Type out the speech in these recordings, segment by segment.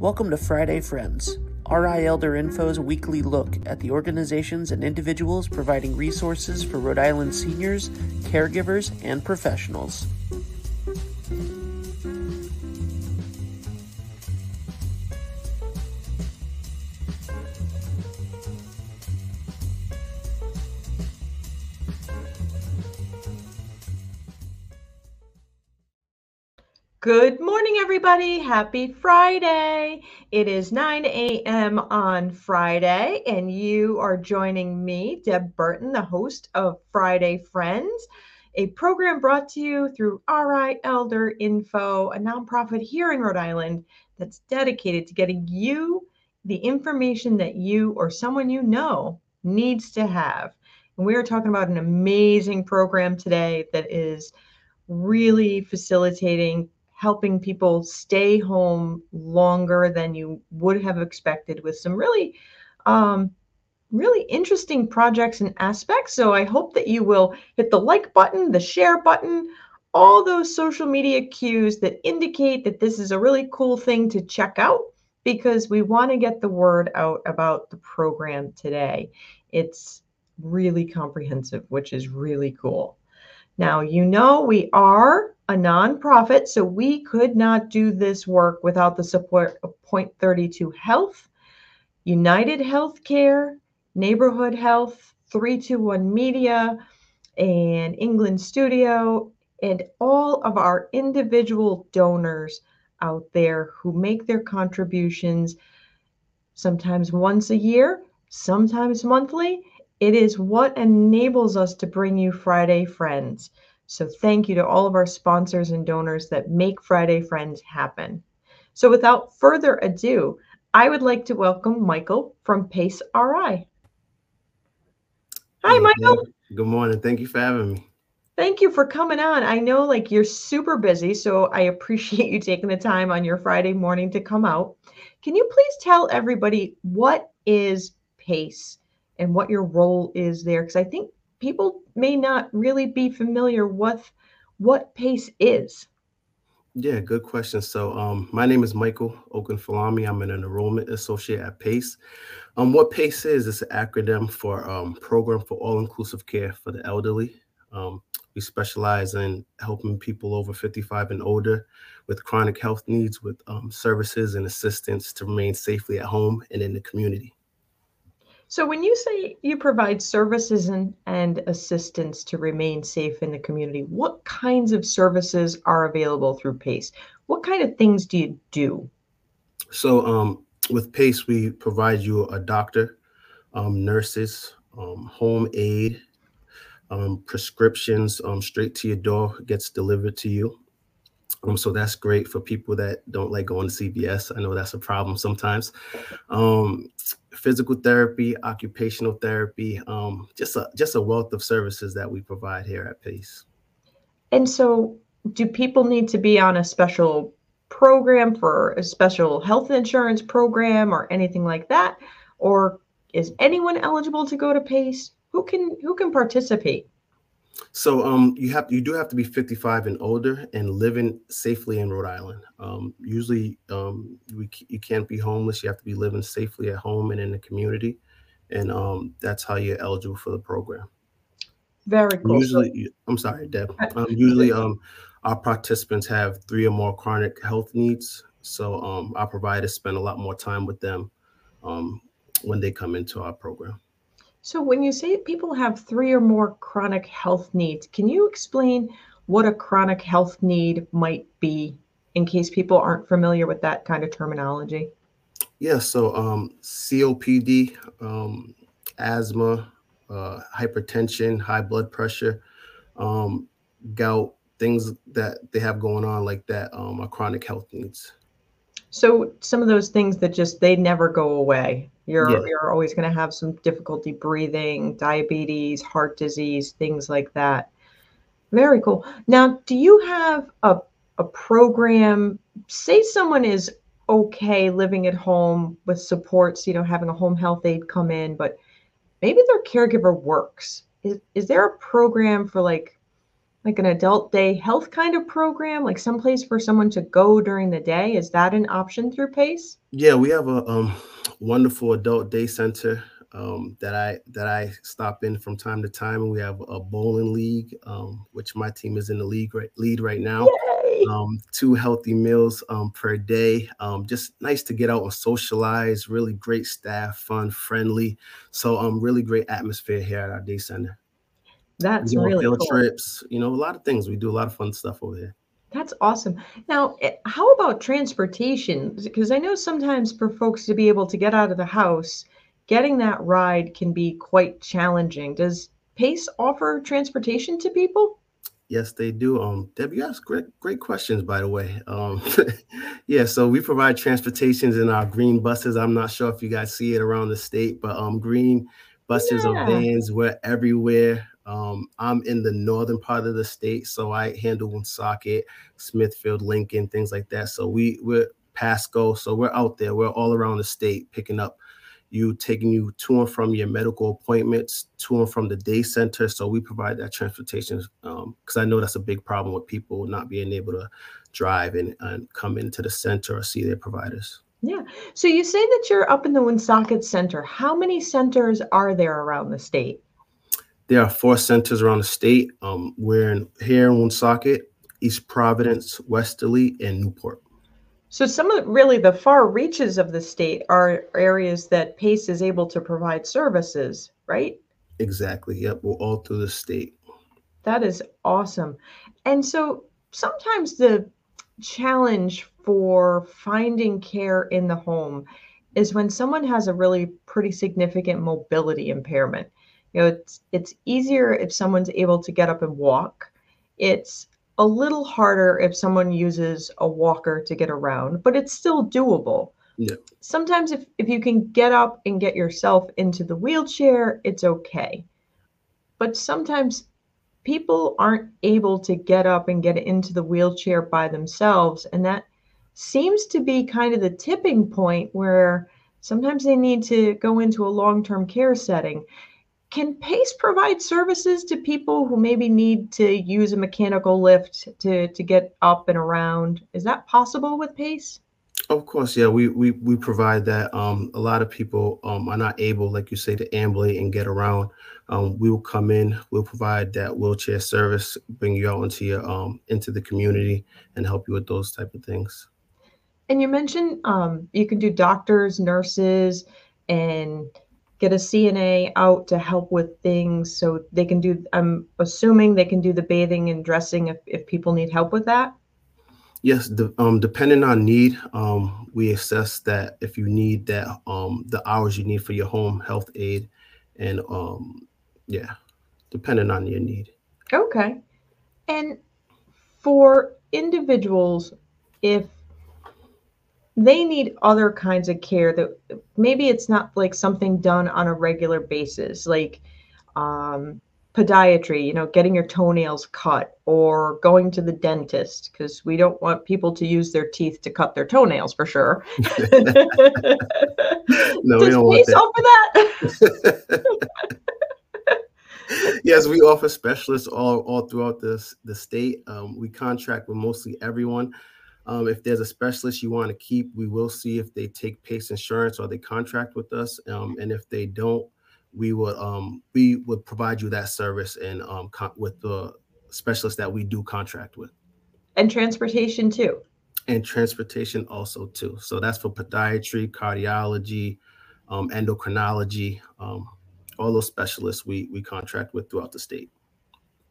Welcome to Friday Friends, RI Elder Info's weekly look at the organizations and individuals providing resources for Rhode Island seniors, caregivers, and professionals. Everybody. Happy Friday. It is 9 a.m. on Friday, and you are joining me, Deb Burton, the host of Friday Friends, a program brought to you through RI Elder Info, a nonprofit here in Rhode Island that's dedicated to getting you the information that you or someone you know needs to have. And we are talking about an amazing program today that is really facilitating helping people stay home longer than you would have expected with some really um, really interesting projects and aspects. So i hope that you will hit the like button the share button all those social media cues that indicate that this is a really cool thing to check out because we want to get the word out about the program today. It's really comprehensive which is really cool. Now, you know, we are a nonprofit, so we could not do this work without the support of Point 32 Health, United Healthcare, Neighborhood Health, 321 Media, and England Studio, and all of our individual donors out there who make their contributions sometimes once a year, sometimes monthly, it is what enables us to bring you Friday Friends. So thank you to all of our sponsors and donors that make Friday Friends happen. So without further ado, I would like to welcome Michael from Pace RI. Hi, Michael. Good morning. Thank you for having me. Thank you for coming on. I know like you're super busy, so I appreciate you taking the time on your Friday morning to come out. Can you please tell everybody what is PACE and what your role is there because i think people may not really be familiar with what pace is. Yeah good question. So um, my name is michael okunfalami i'm an enrollment associate at pace. Um, what pace is is an acronym for um, program for all-inclusive care for the elderly. Um, we specialize in helping people over 55 and older with chronic health needs with um, services and assistance to remain safely at home and in the community so when you say you provide services and, and assistance to remain safe in the community, what kinds of services are available through PACE? What kind of things do you do? So um, with PACE, we provide you a doctor, um, nurses, um, home aide, um, prescriptions um, straight to your door gets delivered to you. Um, so that's great for people that don't like going to CVS. I know that's a problem sometimes. Um, physical therapy, occupational therapy, um, just a just a wealth of services that we provide here at Pace. And so, do people need to be on a special program for a special health insurance program or anything like that, or is anyone eligible to go to Pace? Who can who can participate? So um, you have you do have to be 55 and older and living safely in Rhode Island. Um, usually, um, we, you can't be homeless. You have to be living safely at home and in the community, and um, that's how you're eligible for the program. Very cool. Usually, I'm sorry, Deb. Um, usually, um, our participants have three or more chronic health needs, so um, our providers spend a lot more time with them um, when they come into our program. So, when you say people have three or more chronic health needs, can you explain what a chronic health need might be in case people aren't familiar with that kind of terminology? Yeah, so um, COPD, um, asthma, uh, hypertension, high blood pressure, um, gout, things that they have going on like that um, are chronic health needs. So some of those things that just they never go away. You're yeah. you're always going to have some difficulty breathing, diabetes, heart disease, things like that. Very cool. Now, do you have a a program? Say someone is okay living at home with supports, you know, having a home health aide come in, but maybe their caregiver works. Is is there a program for like like an adult day health kind of program, like someplace for someone to go during the day? Is that an option through PACE? Yeah, we have a um, wonderful adult day center um, that I that I stop in from time to time. We have a bowling league, um, which my team is in the league right, lead right now. Um, two healthy meals um, per day. Um, just nice to get out and socialize. Really great staff, fun, friendly. So um, really great atmosphere here at our day center. That's really field cool. trips. You know, a lot of things. We do a lot of fun stuff over here. That's awesome. Now, eh, how about transportation? Because I know sometimes for folks to be able to get out of the house, getting that ride can be quite challenging. Does Pace offer transportation to people? Yes, they do. Um, Deb, you asked great, great questions, by the way. Um, yeah, so we provide transportations in our green buses. I'm not sure if you guys see it around the state, but um, green buses yeah. or vans, we're everywhere. Um, I'm in the northern part of the state, so I handle Woonsocket, Smithfield, Lincoln, things like that. So we we're Pasco, so we're out there. We're all around the state picking up you, taking you to and from your medical appointments, to and from the day center. So we provide that transportation because um, I know that's a big problem with people not being able to drive and, and come into the center or see their providers. Yeah. So you say that you're up in the Woonsocket Center. How many centers are there around the state? There are four centers around the state. Um, we're in, here in Woonsocket, East Providence, Westerly, and Newport. So some of the, really the far reaches of the state are areas that PACE is able to provide services, right? Exactly. Yep. We're all through the state. That is awesome. And so sometimes the challenge for finding care in the home is when someone has a really pretty significant mobility impairment. You know, it's it's easier if someone's able to get up and walk. It's a little harder if someone uses a walker to get around, but it's still doable. Yeah. Sometimes if, if you can get up and get yourself into the wheelchair, it's okay. But sometimes people aren't able to get up and get into the wheelchair by themselves. And that seems to be kind of the tipping point where sometimes they need to go into a long term care setting. Can PACE provide services to people who maybe need to use a mechanical lift to, to get up and around? Is that possible with PACE? Of course, yeah, we we, we provide that. Um, a lot of people um, are not able, like you say, to ambulate and get around. Um, we will come in, we'll provide that wheelchair service, bring you out into your um, into the community, and help you with those type of things. And you mentioned um, you can do doctors, nurses, and get a CNA out to help with things so they can do I'm assuming they can do the bathing and dressing if, if people need help with that. Yes, the, um, depending on need, um, we assess that if you need that um, the hours you need for your home health aide, and um, yeah, depending on your need. Okay, and for individuals, if they need other kinds of care that maybe it's not like something done on a regular basis, like um, podiatry, you know, getting your toenails cut or going to the dentist because we don't want people to use their teeth to cut their toenails for sure. no, Does we don't want that. that? yes, we offer specialists all, all throughout the, the state. Um, we contract with mostly everyone. Um, if there's a specialist you want to keep, we will see if they take PACE insurance or they contract with us. Um, and if they don't, we would um, we would provide you that service and um, with the specialist that we do contract with. And transportation too. And transportation also too. So that's for podiatry, cardiology, um, endocrinology, um, all those specialists we we contract with throughout the state.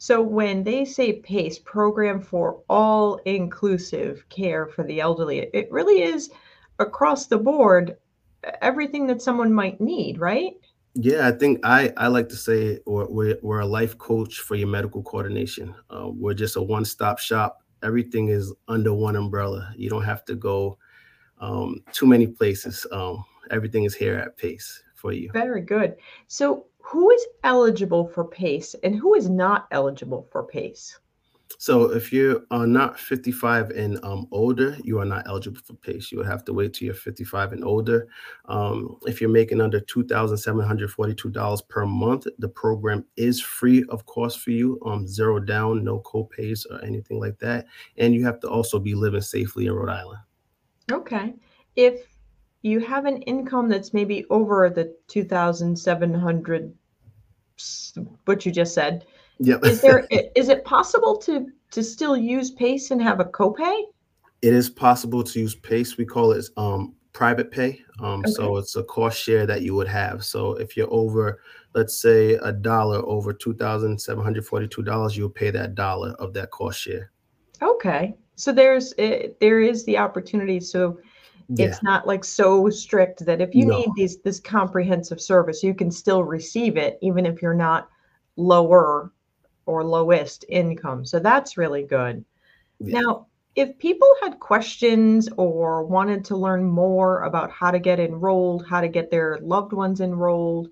So when they say PACE, program for all inclusive care for the elderly, it really is across the board everything that someone might need, right? Yeah, I think I, I like to say we're, we're a life coach for your medical coordination. Uh, we're just a one stop shop. Everything is under one umbrella. You don't have to go um, too many places. Um, everything is here at Pace for you. Very good. So who is eligible for PACE and who is not eligible for PACE? So if you are not 55 and um, older, you are not eligible for PACE. You would have to wait till you're 55 and older. Um, if you're making under $2,742 per month, the program is free of cost for you, um, zero down, no co-pays or anything like that. And you have to also be living safely in Rhode Island. Okay. If you have an income that's maybe over the 2,700, what you just said, Yep. is there is it possible to to still use pace and have a copay? It is possible to use pace. We call it um, private pay. Um, Okay. so it's a cost share that you would have. So if you're over let's say a dollar over $2742 you'll pay that dollar of that cost share. Okay. So there's uh, there is the opportunity. So yeah. it's not like so strict that if you No. need these this comprehensive service you can still receive it even if you're not lower or lowest income. So that's really good. Yeah. now if people had questions or wanted to learn more about how to get enrolled how to get their loved ones enrolled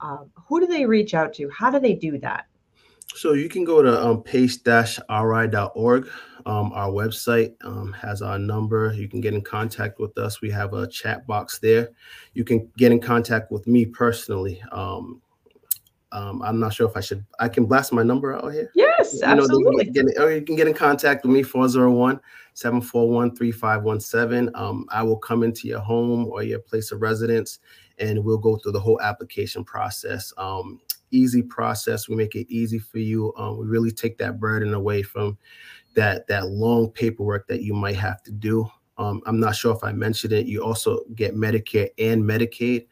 um, who do they reach out to? How do they do that So you can go to um, pace-ri.org. Um, our website um, has our number. You can get in contact with us. We have a chat box there. You can get in contact with me personally. Um, um, I'm not sure if I should. I can blast my number out here. yes You know, absolutely get- or you can get in contact with me 401 741 3517. Um, I will come into your home or your place of residence and we'll go through the whole application process. Um, easy process. We make it easy for you. Um, we really take that burden away from that, that long paperwork that you might have to do. Um, I'm not sure if I mentioned it. You also get Medicare and Medicaid.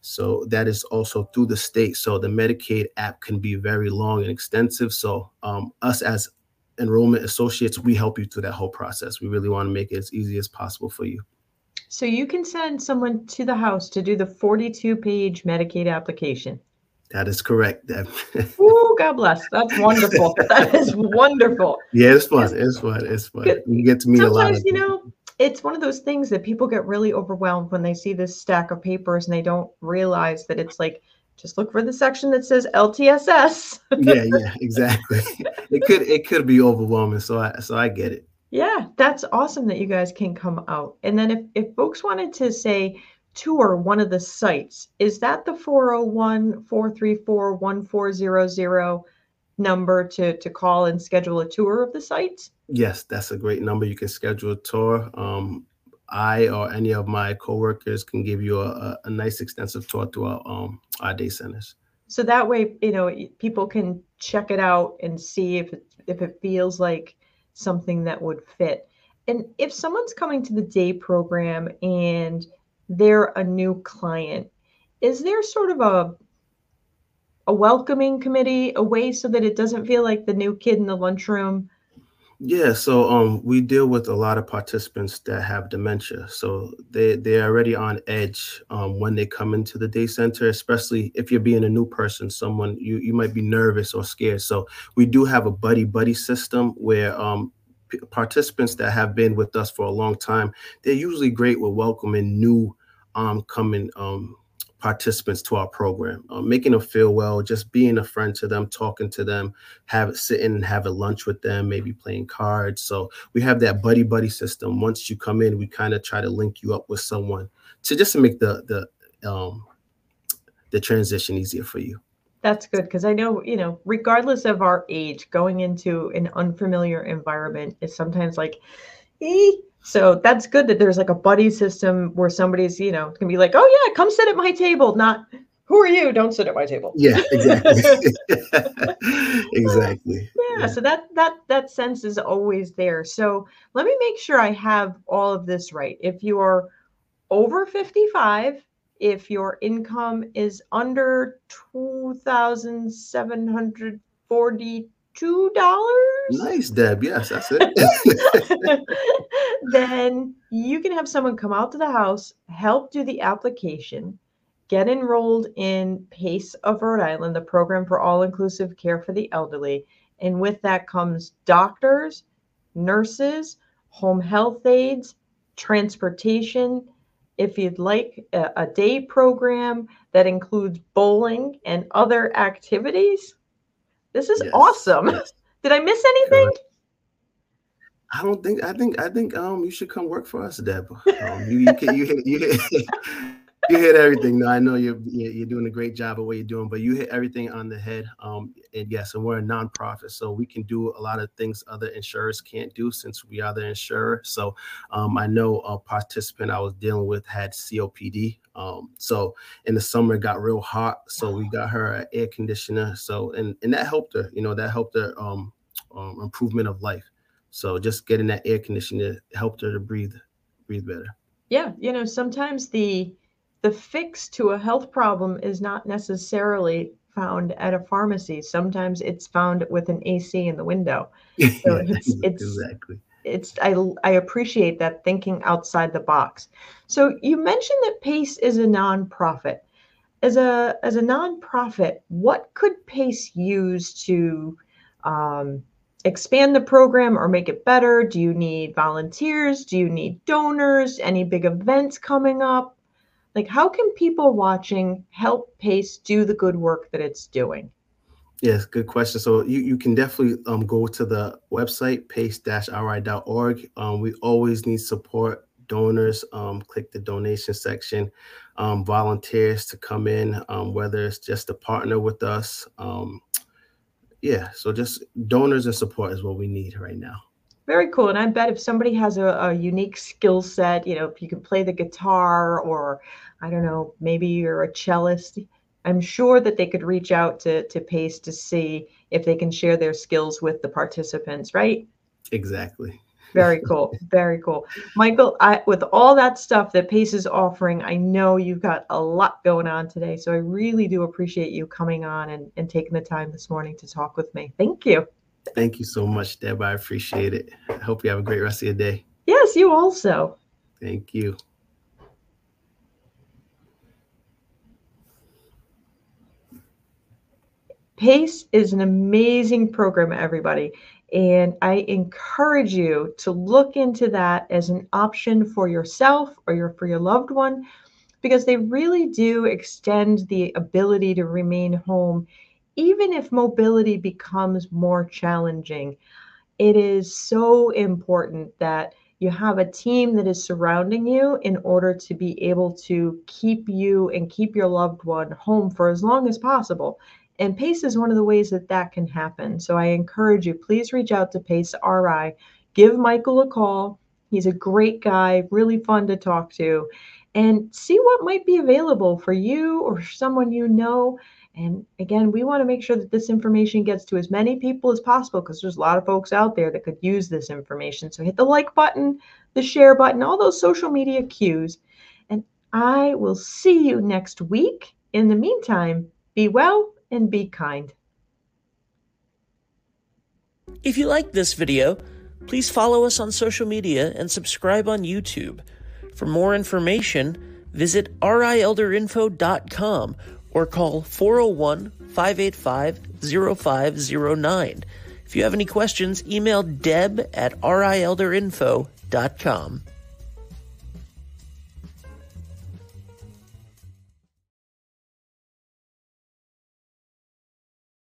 So that is also through the state. So the Medicaid app can be very long and extensive. So um, us as enrollment associates, we help you through that whole process. We really want to make it as easy as possible for you. so you can send someone to the house to do the 42 page medicaid application That is correct. Oh, God bless. That's wonderful. that is wonderful. yeah, it's fun. It's fun. It's fun. You get to meet a lot Sometimes, of you people. know, it's one of those things that people get really overwhelmed when they see this stack of papers and they don't realize that it's like, just look for the section that says LTSS. yeah, yeah, exactly. It could it could be overwhelming. So I so I get it. Yeah, that's awesome that you guys can come out. And then if, if folks wanted to say tour one of the sites, is that the 401 434 1400 number to, to call and schedule a tour of the sites? Yes, that's a great number. You can schedule a tour. Um, I or any of my coworkers can give you a, a, nice extensive tour to our um our day centers. So that way, you know, people can check it out and see if it, if it feels like something that would fit. And if someone's coming to the day program and they're a new client, is there sort of a a welcoming committee, a way so that it doesn't feel like the new kid in the lunchroom? Yeah, so um, we deal with a lot of participants that have dementia. So they they're already on edge um, when they come into the day center, especially if you're being a new person, someone you you might be nervous or scared. So we do have a buddy buddy system where um, participants that have been with us for a long time, they're usually great with welcoming new um, coming um, participants to our program, um, making them feel well, just being a friend to them, talking to them, have sitting and having lunch with them, maybe playing cards. So we have that buddy buddy system. Once you come in, we kind of try to link you up with someone to just to make the the um the transition easier for you. That's good because I know, you know, regardless of our age, going into an unfamiliar environment is sometimes like. So that's good that there's like a buddy system where somebody's, you know, can be like, oh yeah, come sit at my table, not who are you? Don't sit at my table. Yeah, exactly. exactly. Yeah, so that that that sense is always there. So let me make sure I have all of this right. If you are over 55, if your income is under $2,742, Nice, Deb. Yes, that's it. then you can have someone come out to the house, help do the application, get enrolled in PACE of Rhode Island, the program for all inclusive care for the elderly. And with that comes doctors, nurses, home health aides, transportation. If you'd like a, a day program that includes bowling and other activities, this is yes. awesome. Yes. Did I miss anything? I don't think I think I think um you should come work for us, Deb. Um, you you can, you you you hit everything. No, I know you're you're doing a great job of what you're doing, but you hit everything on the head. Um, and yes, and we're a nonprofit, so we can do a lot of things other insurers can't do since we are the insurer. So, um, I know a participant I was dealing with had COPD. Um, so in the summer it got real hot, so we got her an air conditioner. So and and that helped her. You know that helped her um, um improvement of life. So just getting that air conditioner helped her to breathe breathe better. Yeah, you know sometimes the the fix to a health problem is not necessarily found at a pharmacy. Sometimes it's found with an AC in the window. So it's, it's exactly. It's I I appreciate that thinking outside the box. So you mentioned that PACE is a nonprofit. As a as a nonprofit, what could PACE use to um, expand the program or make it better? Do you need volunteers? Do you need donors? Any big events coming up? Like, how can people watching help PACE do the good work that it's doing? Yes, good question. So you, you can definitely um, go to the website, pace-ri.org. Um, we always need support, donors, um, click the donation section, um, volunteers to come in, um, whether it's just to partner with us. Um, yeah, so just donors and support is what we need right now. Very cool. And I bet if somebody has a, a unique skill set, you know, if you can play the guitar or I don't know, maybe you're a cellist, I'm sure that they could reach out to, to PACE to see if they can share their skills with the participants, right? Exactly. Very cool. Very cool. Michael, I, with all that stuff that PACE is offering, I know you've got a lot going on today. So I really do appreciate you coming on and, and taking the time this morning to talk with me. Thank you. Thank you so much, Deb. I appreciate it. I hope you have a great rest of your day. Yes, you also. Thank you. PACE is an amazing program, everybody. And I encourage you to look into that as an option for yourself or your, for your loved one, because they really do extend the ability to remain home even if mobility becomes more challenging, it is so important that you have a team that is surrounding you in order to be able to keep you and keep your loved one home for as long as possible. And PACE is one of the ways that that can happen. So I encourage you, please reach out to PACE RI. Give Michael a call. He's a great guy, really fun to talk to, and see what might be available for you or someone you know. And again, we want to make sure that this information gets to as many people as possible because there's a lot of folks out there that could use this information. So hit the like button, the share button, all those social media cues. And I will see you next week. In the meantime, be well and be kind. If you like this video, please follow us on social media and subscribe on YouTube. For more information, visit rielderinfo.com or call 401 585 0509. If you have any questions, email deb at rielderinfo.com.